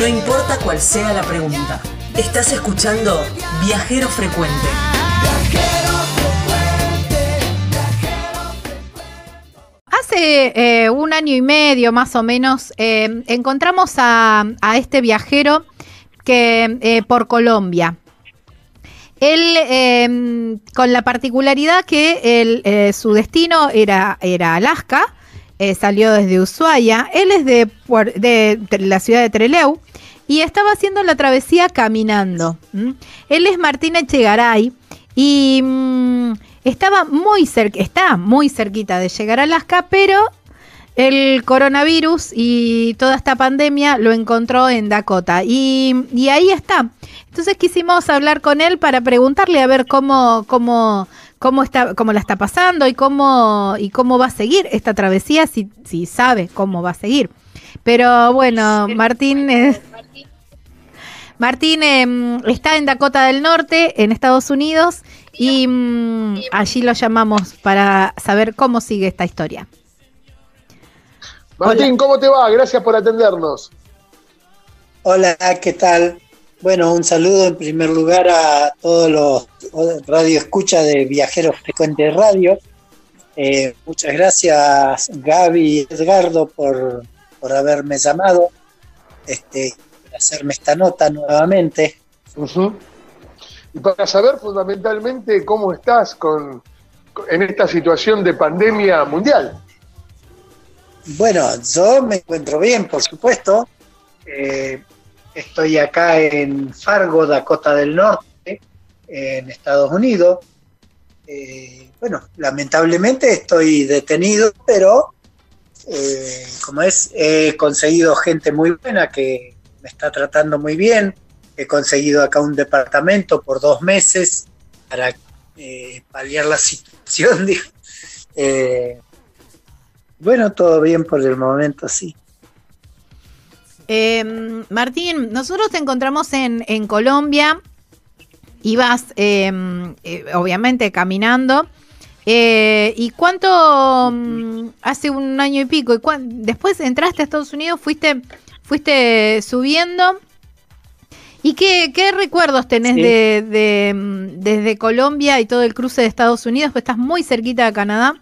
No importa cuál sea la pregunta. Estás escuchando Viajero Frecuente. Hace eh, un año y medio más o menos eh, encontramos a, este viajero que eh, por Colombia. Él, con la particularidad que su destino era, era Alaska, eh, salió desde Ushuaia, él es de, de, la ciudad de Trelew y estaba haciendo la travesía caminando. ¿m? Él es Martín Echegaray y mm, estaba muy cerca, está muy cerquita de llegar a Alaska, pero el coronavirus y toda esta pandemia lo encontró en Dakota y, y ahí está. Entonces quisimos hablar con él para preguntarle a ver cómo, cómo, cómo está, cómo la está pasando y cómo, y cómo va a seguir esta travesía, si, si sabe cómo va a seguir. Pero bueno, Martín, eh, Martín eh, está en Dakota del Norte, en Estados Unidos, y mm, allí lo llamamos para saber cómo sigue esta historia. Martín, ¿cómo te va? Gracias por atendernos. Hola, ¿qué tal? Bueno, un saludo en primer lugar a todos los radio escucha de Viajeros Frecuentes Radio. Eh, muchas gracias Gaby y Edgardo por, por haberme llamado, este, por hacerme esta nota nuevamente. Y para saber fundamentalmente cómo estás con, con- en esta situación de pandemia mundial. Bueno, yo me encuentro bien, por supuesto. Eh, estoy acá en Fargo, Dakota del Norte, en Estados Unidos. Eh, bueno, lamentablemente estoy detenido, pero eh, como es, he conseguido gente muy buena que me está tratando muy bien. He conseguido acá un departamento por dos meses para eh, paliar la situación. Eh, bueno, todo bien por el momento, sí. Eh, Martín, nosotros te encontramos en, en Colombia, ibas eh, eh, obviamente caminando. Eh, ¿Y cuánto mm, hace un año y pico? ¿Y después entraste a Estados Unidos, fuiste, fuiste subiendo? ¿Y qué, qué recuerdos tenés Sí. de, de, mm, desde Colombia y todo el cruce de Estados Unidos? Pues estás muy cerquita de Canadá.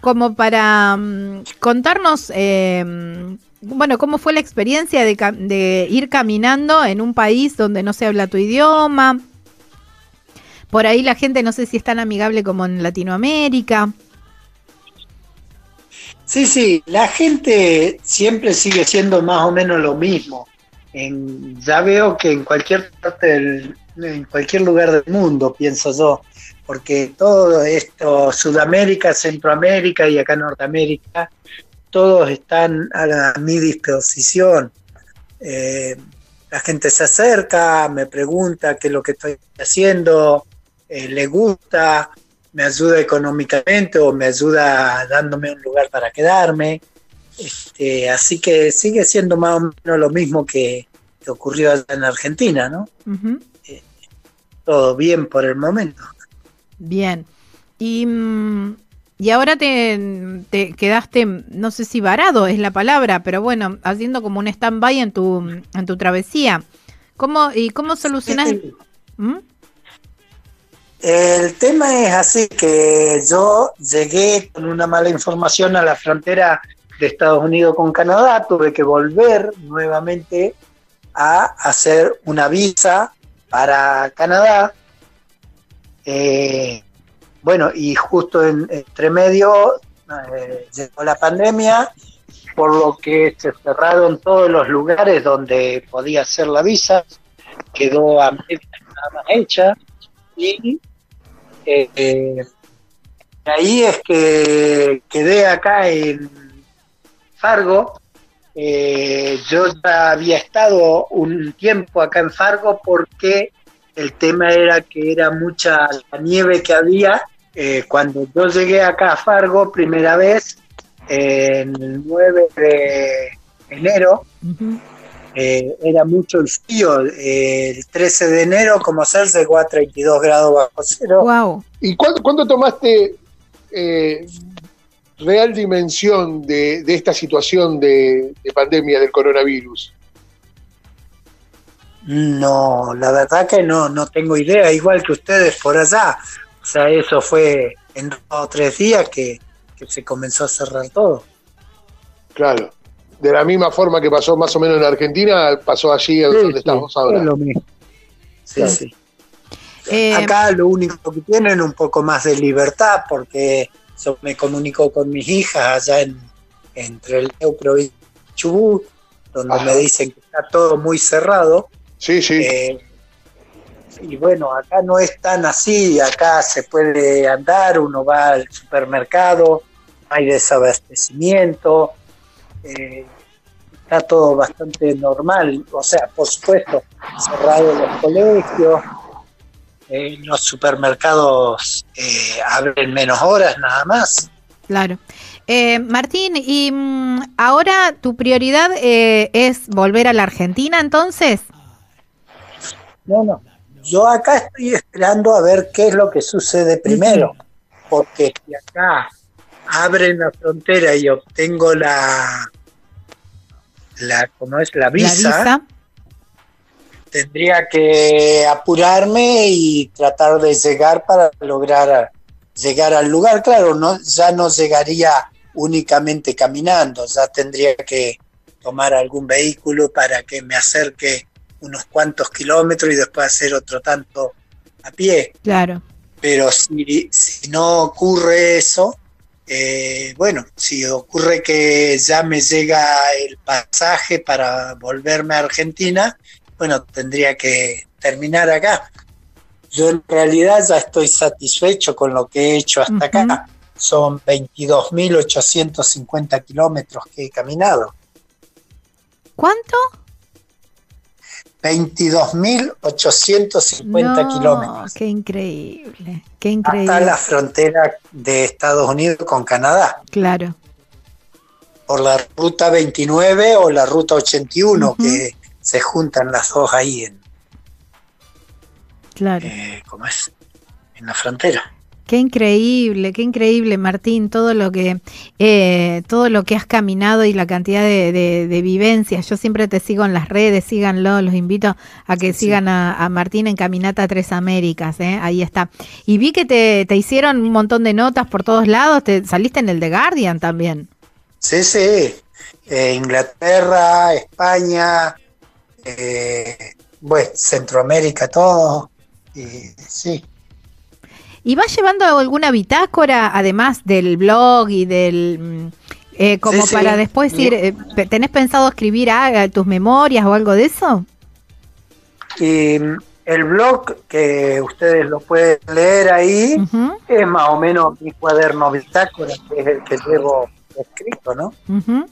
Como para mm, contarnos, eh, mm, bueno, cómo fue la experiencia de, ir caminando en un país donde no se habla tu idioma. Por ahí la gente no sé si es tan amigable como en Latinoamérica. Sí, sí, la gente siempre sigue siendo más o menos lo mismo. En, ya veo que en cualquier parte del, en cualquier lugar del mundo, pienso yo, porque todo esto, Sudamérica, Centroamérica y acá Norteamérica, todos están a, la- a mi disposición. Eh, la gente se acerca, me pregunta qué es lo que estoy haciendo, eh, le gusta, me ayuda económicamente o me ayuda dándome un lugar para quedarme. Este, así que sigue siendo más o menos lo mismo que, que ocurrió allá en Argentina, ¿no? Ujú. Todo bien por el momento. Bien. Y, mm, y ahora te, te quedaste, no sé si varado es la palabra, pero bueno, haciendo como un stand-by en tu, en tu travesía. ¿Cómo, ¿Y cómo solucionas? ¿Mm? El tema es así que yo llegué con una mala información a la frontera de Estados Unidos con Canadá, tuve que volver nuevamente a hacer una visa para Canadá. Eh, bueno, y justo en, entre medio eh, llegó la pandemia, por lo que se cerraron todos los lugares donde podía hacer la visa, quedó a media nada más hecha y eh, eh, ahí es que quedé acá en Fargo. Yo ya había estado un tiempo acá en Fargo porque el tema era que era mucha la nieve que había. Eh, cuando yo llegué acá a Fargo, primera vez, en el 9 de enero, eh, era mucho el frío. Eh, el 13 de enero, como ser, llegó a 32 grados bajo cero. Wow. ¿Y cuándo, cuándo tomaste eh, real dimensión de, de esta situación de, de pandemia del coronavirus? No, la verdad que no, no tengo idea, igual que ustedes por allá. O sea, eso fue en dos o tres días que, que se comenzó a cerrar todo. Claro. De la misma forma que pasó más o menos en Argentina, pasó allí donde estamos ahora. Es lo mismo. Sí, Claro. sí. Eh, Acá lo único que tienen es un poco más de libertad porque yo me comunico con mis hijas allá en entre el Neupro y Chubut, donde Ajá. me dicen que está todo muy cerrado. Sí, sí. Eh, y bueno, acá no es tan así, acá se puede andar, uno va al supermercado, hay desabastecimiento, eh, está todo bastante normal, o sea, por supuesto, cerrados los colegios, eh, los supermercados eh, abren menos horas nada más. Claro. Eh, Martín, y mm, ahora tu prioridad eh, es volver a la Argentina, entonces. No, no. Yo acá estoy esperando a ver qué es lo que sucede primero, porque si acá abren la frontera y obtengo la, la ¿cómo es? La visa, La visa. tendría que apurarme y tratar de llegar para lograr llegar al lugar. Claro, no, ya no llegaría únicamente caminando, ya tendría que tomar algún vehículo para que me acerque unos cuantos kilómetros y después hacer otro tanto a pie. Claro. Pero si, si no ocurre eso, eh, bueno, si ocurre que ya me llega el pasaje para volverme a Argentina, bueno, tendría que terminar acá. Yo en realidad ya estoy satisfecho con lo que he hecho hasta Ujú. acá. Son 22.850 kilómetros que he caminado. ¿Cuánto? 22.850 No, kilómetros. Qué increíble, qué Hasta increíble. la frontera de Estados Unidos con Canadá. Claro. por la ruta 29 o la ruta 81 Ujú. que se juntan las dos ahí en, Claro. eh, ¿cómo es? en la frontera. Qué increíble, qué increíble, Martín, todo lo que eh, todo lo que has caminado y la cantidad de, de- de vivencias. Yo siempre te sigo en las redes, síganlo, los invito a que Sí, sigan a, a Martín en Caminata Tres Américas, ¿eh? ahí está. Y vi que te, te hicieron un montón de notas por todos lados, te saliste en el The Guardian también. Sí, sí. Eh, Inglaterra, España, eh, bueno, Centroamérica, todo. Y, sí. ¿Y vas llevando alguna bitácora, además del blog y del... mm, eh, como Sí, sí. para después ir... eh, ¿Tenés pensado escribir ah, tus memorias o algo de eso? Y mm, el blog que ustedes lo pueden leer ahí es más o menos mi cuaderno bitácora, que es el que llevo escrito, ¿no? ujú.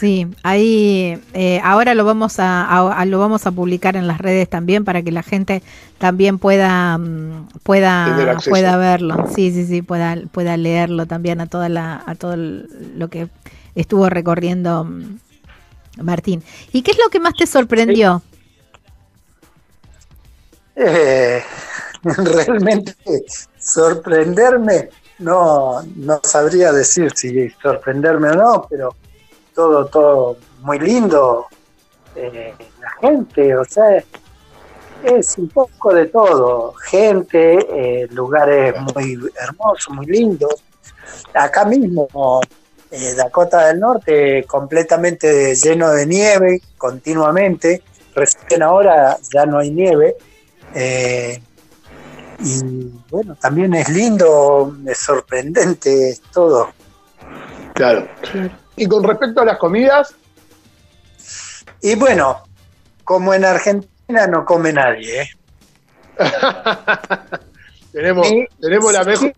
Sí, ahí eh, ahora lo vamos a, a- a- lo vamos a publicar en las redes también para que la gente también pueda mm, pueda pueda verlo. Sí, sí, sí, pueda pueda leerlo también a toda la a todo lo que estuvo recorriendo mm, Martín. ¿Y qué es lo que más te sorprendió? Eh, realmente sorprenderme, no, no sabría decir si sorprenderme o no, pero todo, todo muy lindo. Eh, la gente, o sea, es un poco de todo. Gente, eh, lugares muy hermosos, muy lindos. Acá mismo, eh, Dakota del Norte, completamente lleno de nieve continuamente. Recién ahora ya no hay nieve. Eh, y bueno, también es lindo, es sorprendente es todo. Claro. Y con respecto a las comidas, Y bueno, como en Argentina no come nadie, ¿eh? tenemos, tenemos la mejor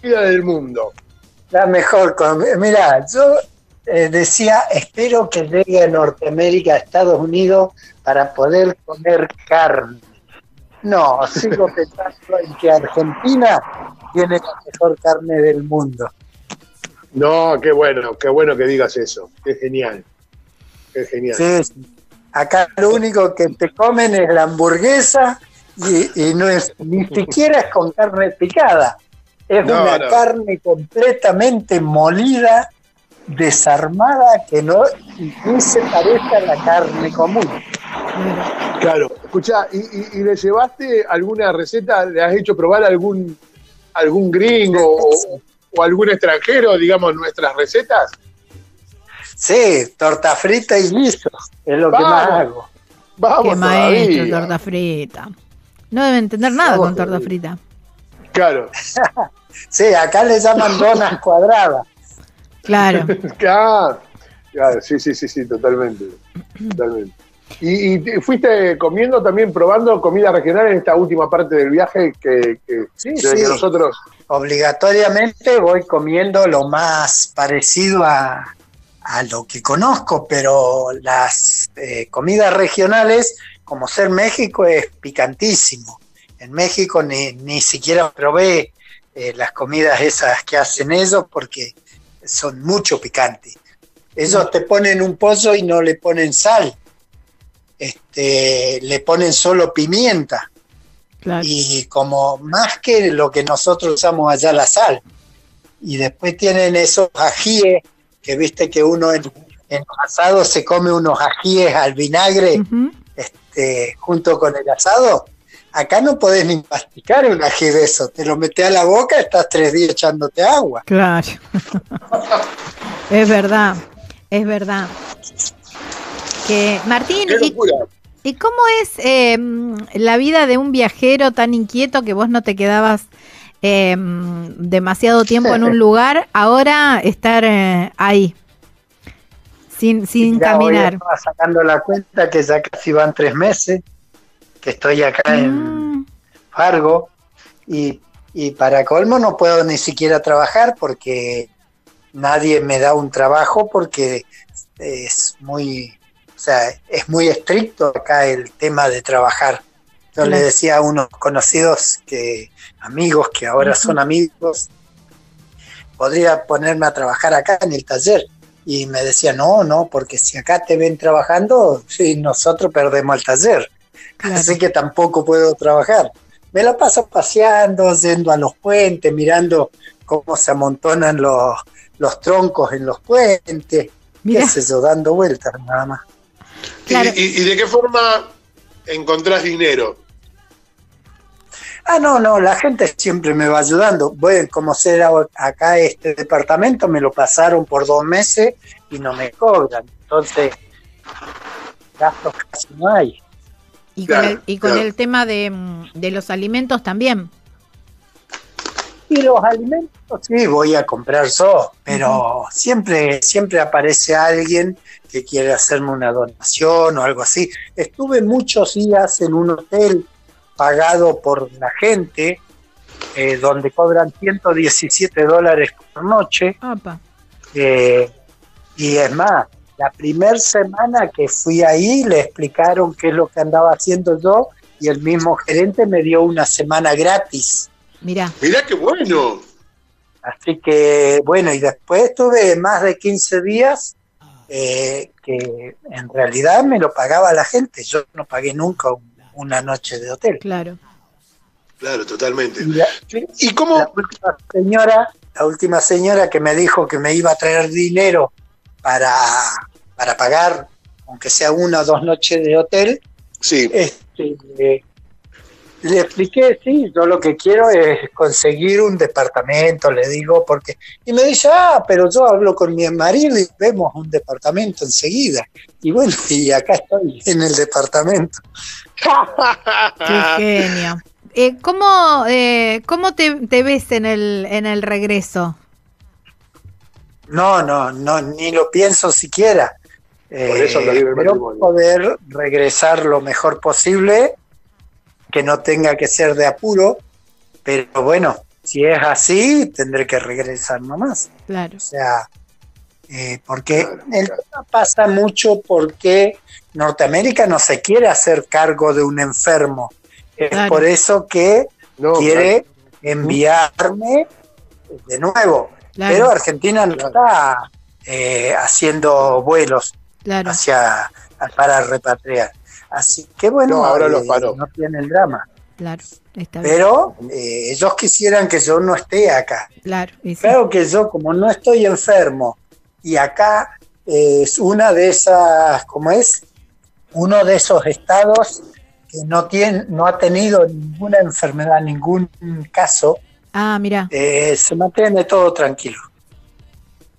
comida del mundo. la mejor comida. Mira, yo eh, decía, espero que llegue a Norteamérica, a Estados Unidos, para poder comer carne. No, sigo pensando en que Argentina tiene la mejor carne del mundo. No, qué bueno, qué bueno que digas eso. Qué genial. Qué genial. Sí. Acá lo único que te comen es la hamburguesa y, y no es ni siquiera es con carne picada. Es No, una no. carne completamente molida desarmada que no ni se parece a la carne común. Claro, escucha, ¿y, le llevaste alguna receta? ¿Le has hecho probar algún algún gringo o, algún extranjero, digamos, nuestras recetas? Sí, torta frita y listo, es lo que más hago. Vamos Qué maestro, torta frita. No deben entender nada con torta frita. Claro. sí, acá le llaman donas cuadradas. Claro. claro. sí, sí, sí, sí, totalmente. totalmente. ¿Y, fuiste comiendo también, probando comida regional en esta última parte del viaje que, sí, sí. nosotros... Obligatoriamente voy comiendo lo más parecido a, a lo que conozco, pero las eh, comidas regionales, como ser México, es picantísimo. En México ni, ni siquiera probé eh, las comidas esas que hacen ellos porque son mucho picantes. Ellos te ponen un pollo y no le ponen sal, este, le ponen solo pimienta. Y como más que lo que nosotros usamos allá la sal. Y después tienen esos ajíes que viste que uno en, en asado se come unos ajíes al vinagre este, junto con el asado. Acá no podés ni masticar un ají de eso, te lo metes a la boca, estás tres días echándote agua. Claro. es verdad, es verdad. Que Martín, y, cómo es em, la vida de un viajero tan inquieto que vos no te quedabas eh, demasiado tiempo en un lugar, ahora estar eh, ahí, sin, sin caminar. sacando la cuenta que ya casi van tres meses que estoy acá en mm. Fargo y, y para colmo no puedo ni siquiera trabajar porque nadie me da un trabajo porque es muy, o sea, es muy estricto acá el tema de trabajar. Yo le decía a unos conocidos que amigos que ahora son amigos, podría ponerme a trabajar acá en el taller. Y me decía, no, no, porque si acá te ven trabajando, sí, nosotros perdemos el taller. Así que tampoco puedo trabajar. Me la paso paseando, yendo a los puentes, mirando cómo se amontonan los, los troncos en los puentes, qué sé yo, dando vueltas nada más. ¿Y, de qué forma encontrás dinero? Ah, no, no, la gente siempre me va ayudando. Bueno, como ser acá este departamento, me lo pasaron por dos meses y no me cobran. Entonces, gastos casi no hay. Y con, el, y con el tema de, de, los alimentos también. Y los alimentos, sí, voy a comprar yo, pero siempre, siempre aparece alguien que quiere hacerme una donación o algo así. Estuve muchos días en un hotel pagado por la gente, eh, donde cobran 117 dólares por noche. Eh, y es más, la primera semana que fui ahí le explicaron qué es lo que andaba haciendo yo y el mismo gerente me dio una semana gratis. Mira. Mira qué bueno. Así que bueno, y después estuve más de 15 días eh, que en realidad me lo pagaba la gente. Yo no pagué nunca un una noche de hotel. Claro. Claro, totalmente. Y, cómo? La última señora, la última señora que me dijo que me iba a traer dinero para, para pagar, aunque sea una o dos noches de hotel, sí. Este, le expliqué, sí, yo lo que quiero es conseguir un departamento, le digo, porque... Y me dice, ah, pero yo hablo con mi marido y vemos un departamento enseguida. Y bueno, y acá estoy en el departamento. Qué genio. Eh, ¿Cómo, eh, cómo te, ves en el, en el regreso? No, no, no, ni lo pienso siquiera. Por eso eh, poder regresar lo mejor posible, que no tenga que ser de apuro, pero bueno, si es así, tendré que regresar nomás. Claro. O sea, eh, porque el tema pasa mucho porque Norteamérica no se quiere hacer cargo de un enfermo. Es por eso que quiere enviarme de nuevo. Pero Argentina no está eh, haciendo vuelos hacia para repatriar. Así que bueno, ahora los eh, no tiene el drama. Claro, Pero ellos quisieran que yo no esté acá. Claro, claro que yo, como no estoy enfermo, y acá es una de esas, ¿cómo es? Uno de esos estados que no, tiene, no ha tenido ninguna enfermedad, ningún caso. Ah, mira. Eh, se mantiene todo tranquilo.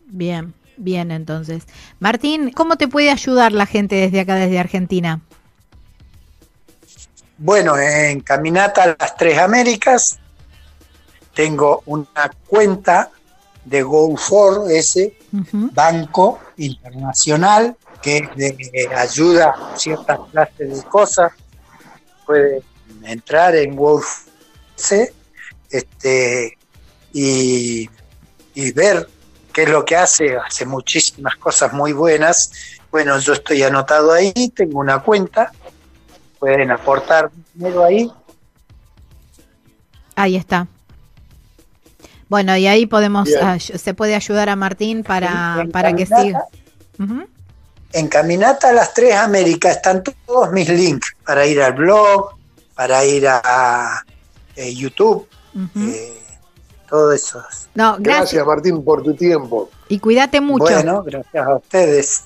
Bien, bien entonces. Martín, ¿cómo te puede ayudar la gente desde acá, desde Argentina? Bueno, en Caminata a las Tres Américas tengo una cuenta de Go4 ese Banco Internacional que es de ayuda a ciertas clases de cosas. Puede entrar en Go4 este, y, y ver qué es lo que hace. Hace muchísimas cosas muy buenas. Bueno, yo estoy anotado ahí, tengo una cuenta pueden aportar dinero ahí. Ahí está. Bueno, y ahí podemos, se puede ayudar a Martín para, para que siga. En Caminata a las Tres Américas están todos mis links para ir al blog, para ir a, eh, YouTube, eh, todo eso. No, gracias. Martín por tu tiempo. Y cuídate mucho. Bueno, gracias a ustedes.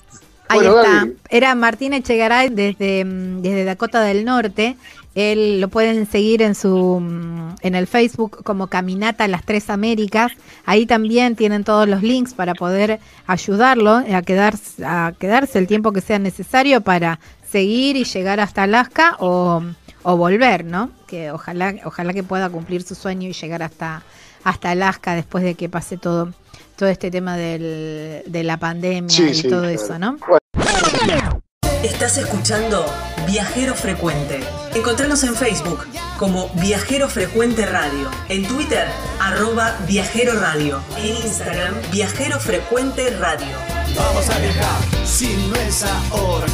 Ahí está. Era Martín Echegaray desde, mm, desde Dakota del Norte. Él lo pueden seguir en su mm, en el Facebook como Caminata a las Tres Américas. Ahí también tienen todos los links para poder ayudarlo a quedarse, a quedarse el tiempo que sea necesario para seguir y llegar hasta Alaska o, o volver, ¿no? Que ojalá, ojalá que pueda cumplir su sueño y llegar hasta, hasta Alaska después de que pase todo todo este tema del, de la pandemia y todo eso, ¿no? Estás escuchando Viajero Frecuente. Encontrarnos en Facebook como Viajero Frecuente Radio, en Twitter arroba Viajero Radio, en Instagram Viajero Frecuente Radio. Vamos a viajar, si no es ahora,